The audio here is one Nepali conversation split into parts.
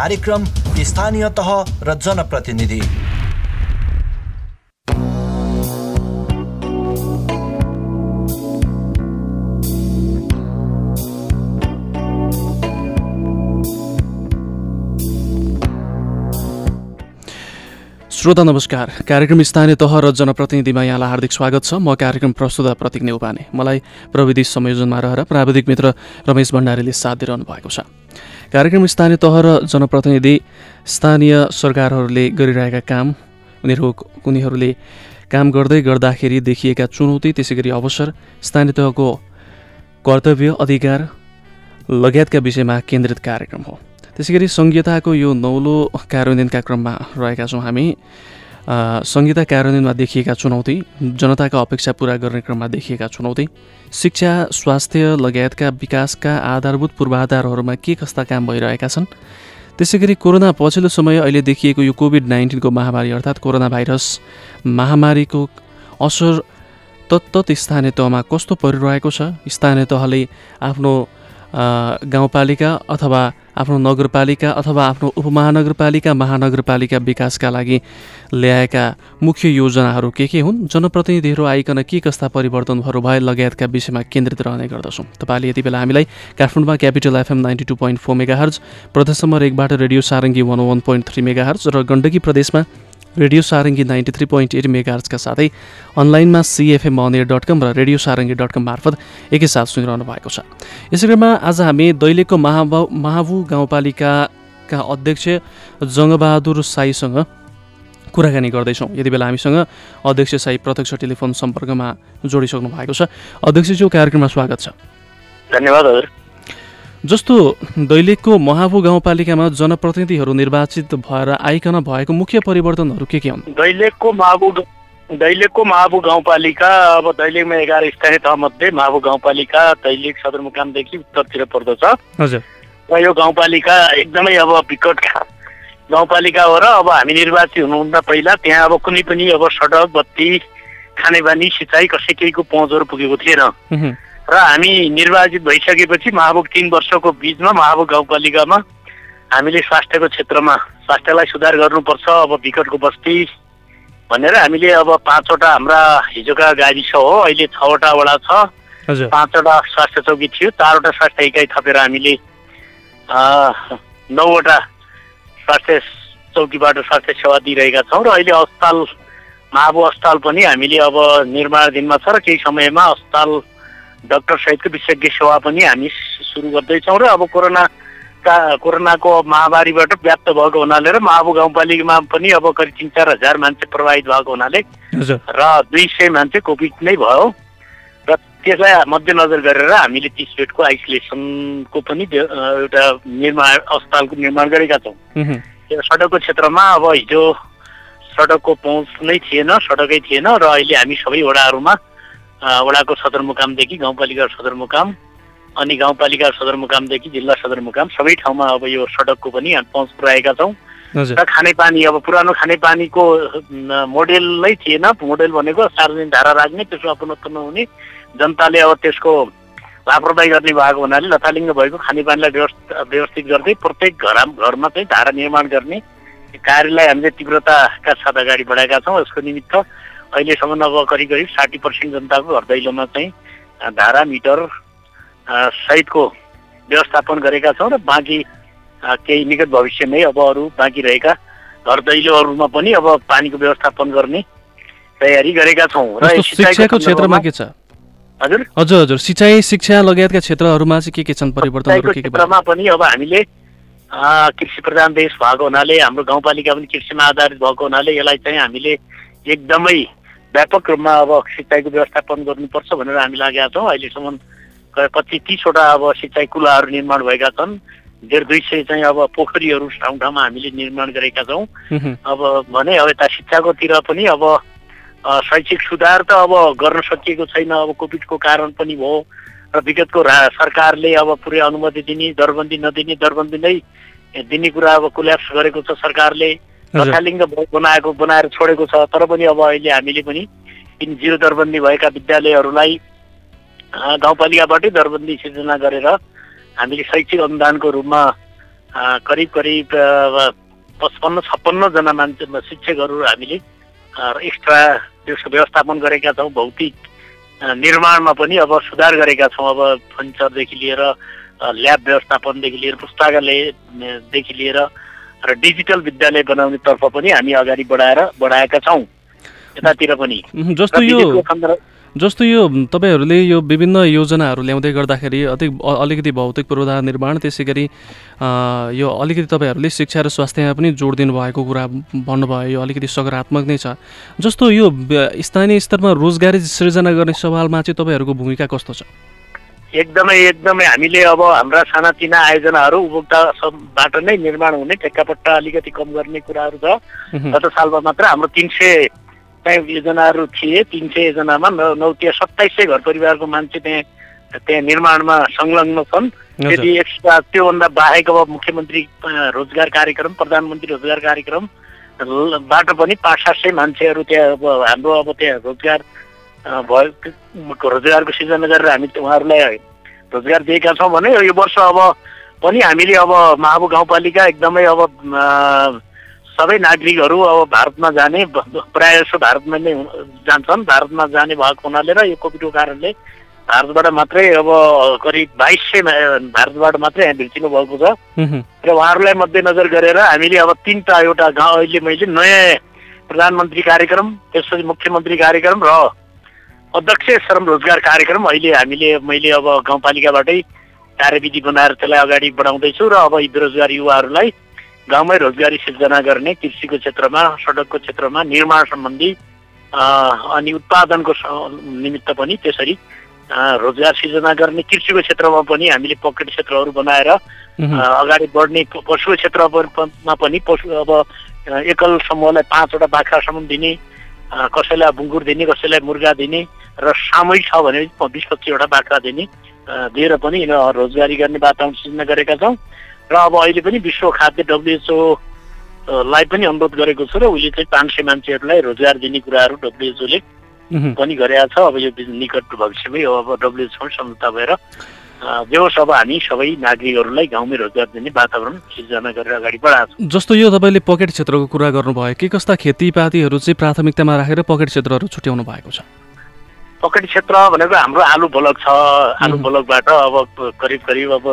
कार्यक्रम स्थानीय तह र जनप्रतिनिधि। श्रोता नमस्कार। कार्यक्रम स्थानीय तह र जनप्रतिनिधिमा यहाँलाई हार्दिक स्वागत छ। म कार्यक्रम प्रस्तुता प्रतीक नेउपाने। मलाई प्रविधि संयोजनमा रहेर प्राविधिक मित्र रमेश भण्डारीले साथ दिइरहनु भएको छ। कार्यक्रम स्थानीय तह र जनप्रतिनिधि स्थानीय सरकारहरूले गरिरहेका काम उनीहरू उनीहरूले काम गर्दै गर्दाखेरि देखिएका चुनौती त्यसै गरी अवसर स्थानीय तहको कर्तव्य अधिकार लगायतका विषयमा केन्द्रित कार्यक्रम हो। त्यसै गरी सङ्घीयताको यो नौलो कार्यान्वयनका क्रममा रहेका छौँ हामी। संहिता कार्यान्वयनमा देखिएका चुनौती जनताका अपेक्षा पुरा गर्ने क्रममा देखिएका चुनौती शिक्षा स्वास्थ्य लगायतका विकासका आधारभूत पूर्वाधारहरूमा के कस्ता काम भइरहेका छन्? त्यसै गरी कोरोना पछिल्लो समय अहिले देखिएको यो कोभिड नाइन्टिनको महामारी अर्थात् कोरोना भाइरस महामारीको असर तत्त स्थानीय तहमा कस्तो परिरहेको छ? स्थानीय तहले आफ्नो गाउँपालिका अथवा आफ्नो नगरपालिका अथवा आफ्नो उपमहानगरपालिका महानगरपालिका विकासका लागि ल्याएका मुख्य योजनाहरू के के हुन्? जनप्रतिनिधिहरू आइकन के कस्ता परिवर्तनहरू भए लगायतका विषयमा केन्द्रित रहने गर्दछौँ। तपाईँले यति बेला हामीलाई काठमाडौँमा Capital FM ninety two point four megahertz प्रदेश नम्बर एकबाट radio Sarangi one one point three megahertz र गण्डकी प्रदेशमा radio Sarangi ninety three point eight मेगार्सका साथै अनलाइनमा सिएफएम अनियर डट कम र रेडियो सारङ्गी डट कम मार्फत एकैसाथ सुनिरहनु भएको छ। यसै क्रममा आज हामी दैलेखको महाबा महाबु गाउँपालिकाका अध्यक्ष जङ्गबहादुर साईसँग कुराकानी गर्दैछौँ। यति बेला हामीसँग अध्यक्ष साई प्रत्यक्ष टेलिफोन सम्पर्कमा जोडिसक्नु भएको छ। अध्यक्षज्यू कार्यक्रममा स्वागत छ। धन्यवाद हजुर। जस्तो दैलेखको महाबु गाउँपालिकामा जनप्रतिनिधिहरू निर्वाचित भएर आइकन भएको मुख्य परिवर्तनहरू के के हुन्? दैलेखको महाबु दैलेखको महाबु गाउँपालिका अब दैलेखमा एघार स्थानीय तहमध्ये महाबु गाउँपालिका दैलेख सदरमुकामदेखि उत्तरतिर पर्दछ। हजुर। र यो गाउँपालिका एकदमै अब विकट गाउँपालिका हो र अब हामी निर्वाचित हुनुभन्दा पहिला त्यहाँ अब कुनै पनि अब सडक बत्ती खानेपानी सिँचाइ कसै केहीको पहुँचहरू पुगेको थिएन। र हामी निर्वाचित भइसकेपछि महाबुक तिन वर्षको बिचमा महाबुक गाउँपालिकामा हामीले स्वास्थ्यको क्षेत्रमा स्वास्थ्यलाई सुधार गर्नुपर्छ अब विकटको बस्ती भनेर हामीले अब पाँचवटा हाम्रा हिजोका गाविस हो अहिले छवटा वडा छ। पाँचवटा स्वास्थ्य चौकी थियो चारवटा स्वास्थ्य इकाइ थपेर हामीले नौवटा स्वास्थ्य चौकीबाट स्वास्थ्य सेवा दिइरहेका छौँ र अहिले अस्पताल महाबु अस्पताल पनि हामीले अब निर्माणाधीनमा छ र केही समयमा अस्पताल डक्टर सहितको विशेषज्ञ सेवा पनि हामी सुरु गर्दैछौँ र अब कोरोनाका कोरोनाको महामारीबाट व्याप्त भएको हुनाले र महाबु गाउँपालिकामा पनि अब करिब तिन चार हजार मान्छे प्रभावित भएको हुनाले र दुई सय मान्छे कोभिड नै भयो र त्यसलाई मध्यनजर गरेर हामीले तिस बेडको आइसोलेसनको पनि एउटा निर्माण अस्पतालको निर्माण गरेका छौँ। सडकको क्षेत्रमा अब हिजो सडकको पहुँच नै थिएन सडकै थिएन र अहिले हामी सबै वडाहरूमा वडाको सदरमुकामदेखि गाउँपालिका सदरमुकाम अनि गाउँपालिका सदरमुकामदेखि जिल्ला सदरमुकाम। सबै ठाउँमा अब यो सडकको पनि पहुँच पुऱ्याएका छौँ। र खानेपानी अब पुरानो खानेपानीको मोडेल नै थिएन। मोडेल भनेको सार्वजनिक धारा राख्ने त्यसको अपनत्व नहुने जनताले अब त्यसको लापरवाही गर्ने भएको हुनाले लथालिङ्ग भएको खानेपानीलाई व्यवस्था व्यवस्थित गर्दै प्रत्येक घर घरमा चाहिँ धारा निर्माण गर्ने कार्यलाई हामीले तीव्रताका साथ अगाडि बढाएका छौँ। यसको निमित्त अहिलेसम्म अब करिब करिब साठी पर्सेन्ट जनताको घर दैलोमा चाहिँ धारा मिटर सहितको व्यवस्थापन गरेका छौँ र बाँकी केही निकट भविष्यमै अब अरू बाँकी रहेका घर दैलोहरूमा पनि अब पानीको व्यवस्थापन गर्ने तयारी गरेका छौँ र शिक्षाको क्षेत्रमा के छ? हजुर। हजुर हजुर। सिँचाइ शिक्षा लगायतका क्षेत्रहरूमा चाहिँ के के छन् परिवर्तनहरू के क्षेत्रमा पनि अब हामीले कृषि प्रधान देश भएको हुनाले हाम्रो गाउँपालिका पनि कृषिमा आधारित भएको हुनाले यसलाई चाहिँ हामीले एकदमै व्यापक रूपमा अब सिँचाइको व्यवस्थापन गर्नुपर्छ भनेर हामी लागेका छौँ। अहिलेसम्म पच्चिस तिसवटा अब सिँचाइ कुलाहरू निर्माण भएका छन्। डेढ दुई सय चाहिँ अब पोखरीहरू ठाउँ ठाउँमा हामीले निर्माण गरेका छौँ। अब भने अब यता शिक्षाकोतिर पनि अब शैक्षिक सुधार त अब गर्न सकिएको छैन। अब कोभिडको कारण पनि भयो र विगतको सरकारले अब पुरै अनुमति दिने दरबन्दी नदिने दरबन्दी नै दिने कुरा अब कुल्याप्स गरेको छ सरकारले। लथालिङ्ग बनाएको बनाएर छोडेको छ तर पनि अब अहिले हामीले पनि तिन जिरो दरबन्दी भएका विद्यालयहरूलाई गाउँपालिकाबाटै दरबन्दी सिर्जना गरेर हामीले शैक्षिक अनुदानको रूपमा करिब करिब पचपन्न छप्पन्नजना मान्छे शिक्षकहरू हामीले एक्स्ट्रा त्यसको व्यवस्थापन गरेका छौँ भौतिक निर्माणमा पनि अब सुधार गरेका छौँ अब फर्निचरदेखि लिएर ल्याब व्यवस्थापनदेखि लिएर पुस्तकालयदेखि लिएर र डिजिटल विद्यालय बनाउनेतर्फ पनि हामी अगाडि बढाएर बढाएका छौँ। यतातिर पनि। जस्तो यो जस्तो यो तपाईँहरूले यो विभिन्न योजनाहरू ल्याउँदै गर्दाखेरि अधिक अ- अलिकति भौतिक पूर्वाधार निर्माण त्यसै गरी यो अलिकति तपाईँहरूले शिक्षा र स्वास्थ्यमा पनि जोड दिनुभएको कुरा भन्नुभयो यो अलिकति सकारात्मक नै छ। जस्तो यो स्थानीय स्तरमा रोजगारी सृजना गर्ने सवालमा चाहिँ तपाईँहरूको भूमिका कस्तो छ? एकदमै एकदमै हामीले अब हाम्रा सानातिना आयोजनाहरू उपभोक्ताबाट नै निर्माण हुने ठेक्कापट्टा अलिकति कम गर्ने कुराहरू छ। गत सालमा मात्र हाम्रो तिन सय चाहिँ योजनाहरू थिए तिन सय योजनामा नौ नौ तिया सत्ताइस सय घर परिवारको मान्छे त्यहाँ त्यहाँ निर्माणमा संलग्न छन्। यदि एक्स्ट्रा त्योभन्दा बाहेक अब मुख्यमन्त्री रोजगार कार्यक्रम प्रधानमन्त्री रोजगार कार्यक्रम ल- बाट पनि पाँच सात सय मान्छेहरू त्यहाँ अब हाम्रो अब त्यहाँ रोजगार भयो रोजगारको सिर्जना गरेर हामी उहाँहरूलाई रोजगार दिएका छौँ भने यो वर्ष अब पनि हामीले अब महाबु गाउँपालिका एकदमै अब सबै नागरिकहरू अब भारतमा जाने प्रायः जसो भारतमा नै जान्छन्। भारतमा जाने भएको हुनाले र यो कोभिडको कारणले भारतबाट मात्रै अब करिब बाइस सय भारतबाट मात्रै यहाँ भिर्चिनु भएको छ। र उहाँहरूलाई मध्यनजर गरेर हामीले अब तिनवटा एउटा गाउँ अहिले मैले नयाँ प्रधानमन्त्री कार्यक्रम त्यसपछि मुख्यमन्त्री कार्यक्रम र अध्यक्ष श्रम रोजगार कार्यक्रम अहिले हामीले मैले अब गाउँपालिकाबाटै कार्यविधि बनाएर त्यसलाई अगाडि बढाउँदैछु र अब यी बेरोजगार युवाहरूलाई गाउँमै रोजगारी सिर्जना गर्ने कृषिको क्षेत्रमा सडकको क्षेत्रमा निर्माण सम्बन्धी अनि उत्पादनको निमित्त पनि त्यसरी रोजगार सिर्जना गर्ने कृषिको क्षेत्रमा पनि हामीले पकेट क्षेत्रहरू बनाएर अगाडि बढ्ने पशु क्षेत्रमा पनि पशु अब एकल समूहलाई पाँचवटा बाख्रासम्म दिने कसैलाई बुङ्गुर दिने कसैलाई मुर्गा दिने र सामूहिक छ भने बिस पच्चिसवटा बाख्रा दिने दिएर पनि रोजगारी गर्ने वातावरण सृजना गरेका छौँ। र अब अहिले पनि विश्व खाद्य डब्लुएचओ लाई पनि अनुरोध गरेको छु र उसले चाहिँ पाँच सय मान्छेहरूलाई रोजगार दिने कुराहरू डब्लुएचओले। पनि गरेका छ। अब यो निकट भविष्यमै अब डब्लुएचओ सम्झौता भएर अ, जे होस् अब हामी सबै नागरिकहरूलाई गाउँमै रोजगार दिने वातावरण सिर्जना गरेर अगाडि बढाएको छौँ। जस्तो यो तपाईँले पकेट क्षेत्रको कुरा गर्नुभयो के कस्ता खेतीपातीहरू चाहिँ प्राथमिकतामा राखेर पकेट क्षेत्रहरू छुट्याउनु भएको छ? पकेट क्षेत्र भनेको हाम्रो आलु ब्लक छ। आलु. ब्लकबाट अब करिब करिब अब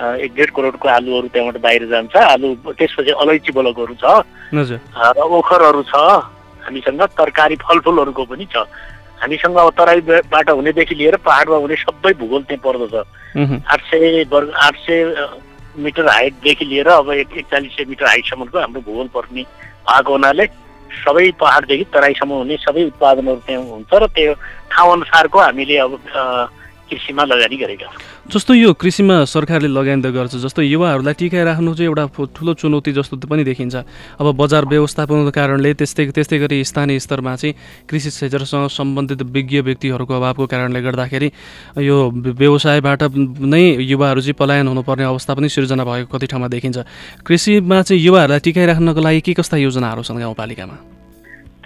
एक डेढ करोडको आलुहरू त्यहाँबाट बाहिर जान्छ। आलु त्यसपछि अलैँची ब्लकहरू छ। र ओखरहरू छ हामीसँग। तरकारी फलफुलहरूको पनि छ। हामीसँग अब तराईबाट हुनेदेखि लिएर पाहाडमा हुने सबै भूगोल त्यहाँ पर्दछ। आठ सय वर्ग आठ सय मिटर हाइटदेखि लिएर अब एक एकचालिस सय मिटर हाइटसम्मको हाम्रो भूगोल पर्ने भएको हुनाले सबै पाहाडदेखि तराईसम्म हुने सबै उत्पादनहरू त्यहाँ हुन्छ र त्यो ठाउँ अनुसारको हामीले अब कृषिमा लगानी गरेका छौँ। जस्तो यो कृषिमा सरकारले लगानी गर्छ जस्तो युवाहरूलाई टिकाइराख्नु चाहिँ एउटा ठुलो चुनौती जस्तो पनि देखिन्छ। अब बजार व्यवस्थापनको कारणले त्यस्तै त्यस्तै गरी स्थानीय स्तरमा चाहिँ कृषि क्षेत्रसँग सम्बन्धित विज्ञ व्यक्तिहरूको अभावको कारणले गर्दाखेरि यो व्य- व्यवसायबाट नै युवाहरू चाहिँ पलायन हुनुपर्ने अवस्था पनि सिर्जना भएको कति ठाउँमा देखिन्छ। कृषिमा चाहिँ युवाहरूलाई टिकाइराख्नको लागि के कस्ता योजनाहरू छन् गाउँपालिकामा?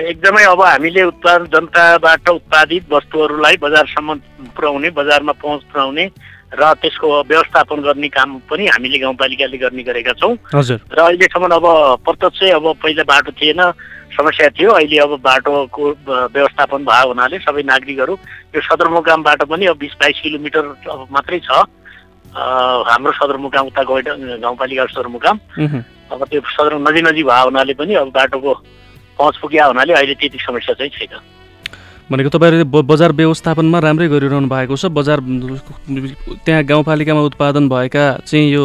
एकदमै अब हामीले उत्पादन जनताबाट उत्पादित वस्तुहरूलाई बजारसम्म पुर्याउने बजारमा पहुँच पुर्याउने र त्यसको व्यवस्थापन गर्ने काम पनि हामीले गाउँपालिकाले गर्ने गरेका छौँ। र अहिलेसम्म अब प्रत्यक्ष अब पहिला बाटो थिएन समस्या थियो। अहिले अब बाटोको व्यवस्थापन भएको हुनाले सबै नागरिकहरू यो सदरमुकामबाट पनि अब बिस बाइस किलोमिटर अब मात्रै छ। हाम्रो सदरमुकाम उता गैड गाउँपालिका सदरमुकाम। अब त्यो सदर नजिक नजिक भएको हुनाले पनि अब बाटोको पहुँच पुग्या हुनाले अहिले त्यति समस्या चाहिँ छैन। भनेको तपाईँहरूले बजार व्यवस्थापनमा राम्रै गरिरहनु भएको छ। बजार त्यहाँ गाउँपालिकामा उत्पादन भएका चाहिँ यो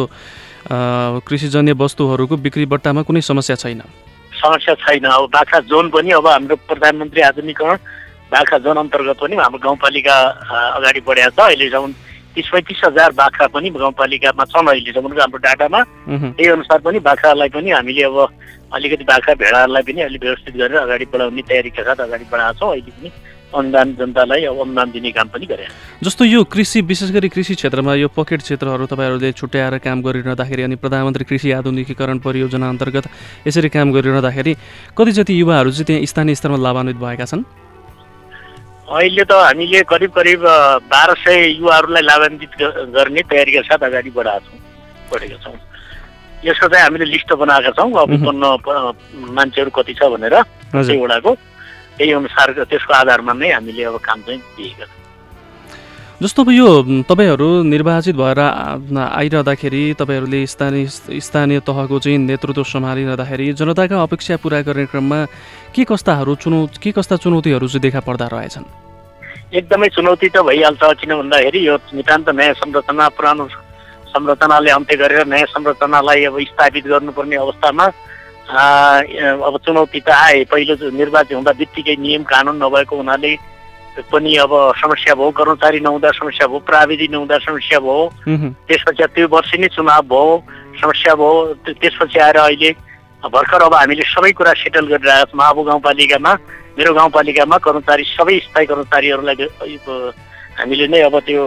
कृषिजन्य वस्तुहरूको बिक्री बट्टामा कुनै समस्या छैन? समस्या छैन। अब बाख्रा जोन पनि अब हाम्रो प्रधानमन्त्री आधुनिकरण बाख्रा जोन अन्तर्गत पनि हाम्रो गाउँपालिका अगाडि बढेको छ। अहिलेसम्म तिस पैँतिस हजार बाख्रा पनि गाउँपालिकामा छन्। अहिलेसम्मको हाम्रो डाटामा त्यही अनुसार पनि बाख्रालाई पनि हामीले अब अलिकति बाख्रा भेडाहरूलाई पनि अलिक व्यवस्थित गरेर अगाडि बढाउने तयारीका साथ अगाडि बढाएको छौँ। अहिले पनि अनुदान जनतालाई अब अनुदान दिने काम पनि गरे। जस्तो यो कृषि विशेष गरी कृषि क्षेत्रमा यो पकेट क्षेत्रहरू तपाईँहरूले छुट्याएर काम गरिरहँदाखेरि अनि प्रधानमन्त्री कृषि आधुनिकीकरण परियोजना अन्तर्गत यसरी काम गरिरहँदाखेरि कति जति युवाहरू चाहिँ त्यहाँ स्थानीय स्तरमा लाभान्वित भएका छन्? अहिले त हामीले करिब करिब बाह्र सय युवाहरूलाई लाभान्वित गर्ने तयारीका साथ अगाडि बढाएको छौँ बढेका छौँ। यसको चाहिँ हामीले लिस्ट बनाएका छौँ। अब उत्पन्न मान्छेहरू कति छ भनेर त्यहीवटाको त्यही अनुसार त्यसको आधारमा नै हामीले अब काम चाहिँ दिएका छौँ। जस्तो अब यो तपाईँहरू निर्वाचित भएर आइरहँदाखेरि तपाईँहरूले स्थानीय स्थानीय तहको चाहिँ नेतृत्व सम्हालिरहँदाखेरि जनताका अपेक्षा पुरा गर्ने क्रममा के कस्ताहरू चुनौ के कस्ता चुनौतीहरू चाहिँ देखा पर्दा रहेछन्? एकदमै चुनौती त भइहाल्छ। किन भन्दाखेरि यो नितान्त नयाँ संरचना पुरानो संरचनाले अन्त्य गरेर नयाँ संरचनालाई अब स्थापित गर्नुपर्ने अवस्थामा अब चुनौती त आए। पहिलो निर्वाचित हुँदा बित्तिकै नियम कानुन नभएको हुनाले पनि अब समस्या भयो कर्मचारी नहुँदा समस्या भयो प्राविधि नहुँदा समस्या भयो। त्यसपछि त्यो वर्ष नै चुनाव भयो समस्या भयो। त्यो- त्यसपछि आएर अहिले भर्खर अब हामीले सबै कुरा सेटल गरिरहेका छौँ। महाबु गाउँपालिकामा मेरो गाउँपालिकामा कर्मचारी सबै स्थायी कर्मचारीहरूलाई अब हामीले नै अब त्यो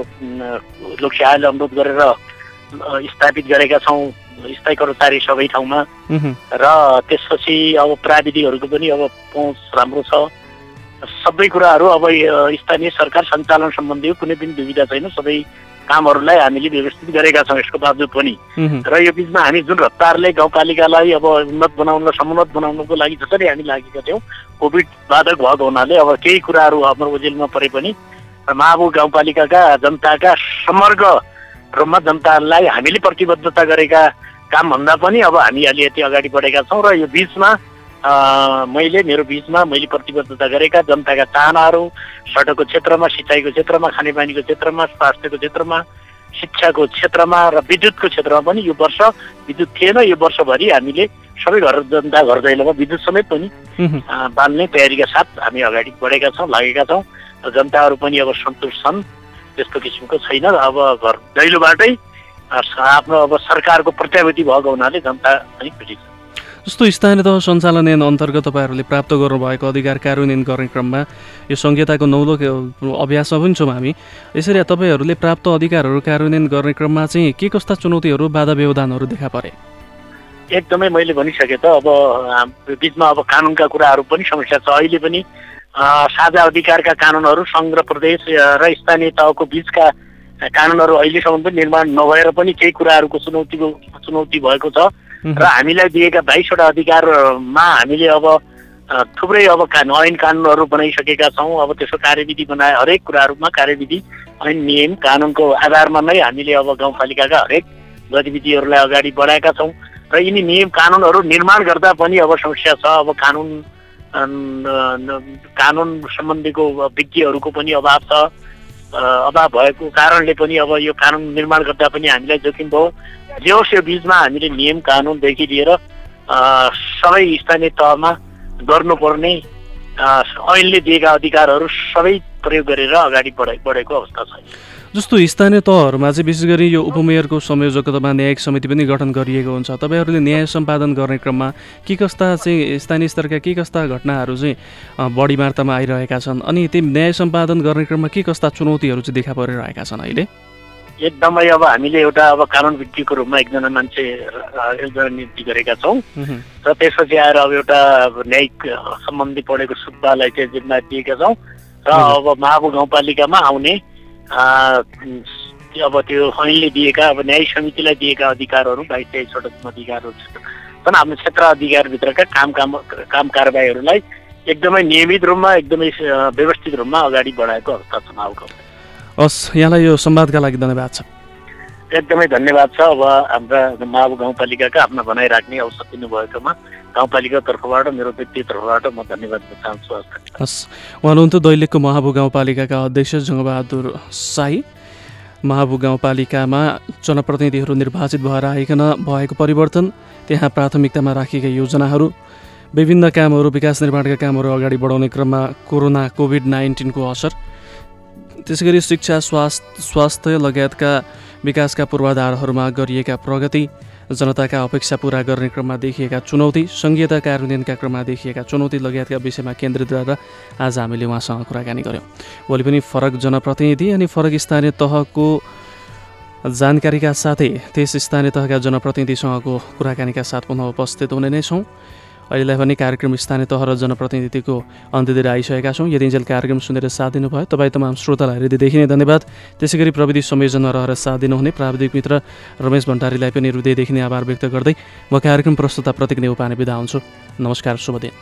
लोकसेवाले अनुरोध गरेर स्थापित गरेका छौँ स्थायी कर्मचारी सबै ठाउँमा। र त्यसपछि अब प्राविधिकहरूको पनि अब पहुँच राम्रो छ। सबै कुराहरू अब स्थानीय सरकार सञ्चालन सम्बन्धी कुनै पनि दुविधा छैन। सबै कामहरूलाई हामीले व्यवस्थित गरेका छौँ यसको बावजुद पनि। र यो बिचमा हामी जुन रफ्तारले गाउँपालिकालाई अब उन्नत बनाउन समुन्नत बनाउनको लागि जसरी हामी लागेका थियौँ कोभिड बाधक भएको हुनाले अब केही कुराहरू हाम्रो ओजेलमा परे पनि महाबु गाउँपालिकाका जनताका समग्र रूपमा जनतालाई हामीले प्रतिबद्धता गरेका कामभन्दा पनि अब हामी अलिकति अगाडि बढेका छौँ र यो बिचमा मैले मेरो बिचमा मैले प्रतिबद्धता गरेका जनताका चाहनाहरू सडकको क्षेत्रमा सिँचाइको क्षेत्रमा खानेपानीको क्षेत्रमा स्वास्थ्यको क्षेत्रमा शिक्षाको क्षेत्रमा र विद्युतको क्षेत्रमा पनि यो वर्ष विद्युत थिएन। यो वर्षभरि हामीले सबै घर जनता घर दैलोमा विद्युत समेत पनि बाल्ने तयारीका साथ हामी अगाडि बढेका छौँ लागेका छौँ। र जनताहरू पनि अब सन्तुष्ट छन्। त्यस्तो किसिमको छैन अब घर दैलोबाटै आफ्नो अब सरकारको प्रत्याभूति भएको हुनाले जनता पनि खुसी छ। जस्तो स्थानीय तह सञ्चालन ऐन अन्तर्गत तपाईँहरूले प्राप्त गर्नुभएको अधिकार कार्यान्वयन गर्ने क्रममा यो संहिताको नौलो अभ्यासमा पनि छौँ हामी। यसरी तपाईँहरूले प्राप्त अधिकारहरू कार्यान्वयन गर्ने क्रममा चाहिँ के कस्ता चुनौतीहरू बाधा व्यवधानहरू देखा परे? एकदमै मैले भनिसकेँ त अब बिचमा अब कानुनका कुराहरू पनि समस्या छ। अहिले पनि साझा अधिकारका कानुनहरू सङ्घ र प्रदेश र स्थानीय तहको बिचका कानुनहरू अहिलेसम्म पनि निर्माण नभएर पनि केही कुराहरूको चुनौतीको चुनौती भएको छ। र हामीलाई दिएका बाइसवटा अधिकारमा हामीले अब थुप्रै अब कानुन ऐन कानुनहरू बनाइसकेका छौँ। अब त्यसको कार्यविधि बनाए हरेक कुराहरूमा कार्यविधि ऐन नियम कानुनको आधारमा नै हामीले अब गाउँपालिकाका हरेक गतिविधिहरूलाई अगाडि बढाएका छौँ। र यिनी नियम कानुनहरू निर्माण गर्दा पनि अब समस्या छ। अब कानुन कानुन सम्बन्धीको विज्ञहरूको पनि अभाव छ। अभाव भएको कारणले पनि अब यो कानुन निर्माण गर्दा पनि हामीलाई जोखिम भयो। जे होस् यो बिचमा हामीले नियम कानुनदेखि लिएर सबै स्थानीय तहमा गर्नुपर्ने ऐनले दिएका अधिकारहरू सबै प्रयोग गरेर अगाडि बढे बढेको अवस्था छ। जस्तो स्थानीय तहहरूमा चाहिँ विशेष गरी यो उपमेयरको संयोजकतामा न्यायिक समिति पनि गठन गरिएको हुन्छ। तपाईँहरूले न्याय सम्पादन गर्ने क्रममा के कस्ता चाहिँ स्थानीय स्तरका के कस्ता घटनाहरू चाहिँ बढी मात्रामा आइरहेका छन् अनि ती न्याय सम्पादन गर्ने क्रममा के कस्ता चुनौतीहरू चाहिँ देखा परिरहेका छन् अहिले? एकदमै अब हामीले एउटा अब कानुन विज्ञको रूपमा एकजना मान्छे एकजना नियुक्ति गरेका छौँ। र त्यसपछि आएर अब एउटा न्यायिक सम्बन्धी पढेको सुब्बालाई चाहिँ जिम्मा दिएका छौँ। र अब महाबु गाउँपालिकामा आउने अब त्यो ऐनले दिएका अब न्यायिक समितिलाई दिएका अधिकारहरू बाइस तेइसवटा अधिकारहरू छन् आफ्नो क्षेत्र अधिकारभित्रका काम काम काम कारबाहीहरूलाई एकदमै नियमित रूपमा एकदमै व्यवस्थित रूपमा अगाडि बढाएको अवस्था छ महाबु हस् यहाँलाई यो संवादका लागि धन्यवाद छ। एकदमै धन्यवाद छ। अब हाम्रा मावु गाउँपालिकाका आफ्ना भनाइ राख्ने अवसर दिनुभएकोमा गाउँपालिकाको तर्फबाट मेरो तर्फबाट म धन्यवाद दिन चाहन्छु। हस् उहाँ हुनुहुन्थ्यो दैलेखको महाबु गाउँपालिकाका अध्यक्ष जङ्गबहादुर साई महाबु गाउँपालिकामा जनप्रतिनिधिहरू निर्वाचित भएर आइकन भएको परिवर्तन त्यहाँ प्राथमिकतामा राखिएका योजनाहरू विभिन्न कामहरू विकास निर्माणका कामहरू अगाडि बढाउने क्रममा कोरोना कोभिड नाइन्टिनको असर त्यसै गरी शिक्षा स्वास्थ्य स्वास्थ्य लगायतका विकासका पूर्वाधारहरूमा गरिएका प्रगति जनताका अपेक्षा पुरा गर्ने क्रममा देखिएका चुनौती सङ्घीयता कार्यान्वयनका क्रममा देखिएका चुनौती लगायतका विषयमा केन्द्रित रहेर आज हामीले उहाँसँग कुराकानी गऱ्यौँ भोलि पनि फरक जनप्रतिनिधि अनि फरक स्थानीय तहको जानकारीका साथै त्यस स्थानीय तहका जनप्रतिनिधिसँगको कुराकानीका साथ पुनः उपस्थित हुने नै छौँ। अहिलेलाई पनि कार्यक्रम स्थानीय तह र जनप्रतिनिधिको अन्त्यतिर आइसकेका छौँ। यतिन्जेल कार्यक्रम सुनेर साथ दिनुभयो। तपाईँ तमाम श्रोतालाई हृदयदेखि नै धन्यवाद। त्यसै गरी प्रविधि संयोजनमा रहेर साथ दिनुहुने प्राविधिक मित्र रमेश भण्डारीलाई पनि हृदयदेखि नै आभार व्यक्त गर्दै म कार्यक्रम प्रस्तुता प्रतीक नेउपाने बिदा हुन्छु। नमस्कार शुभ दिन।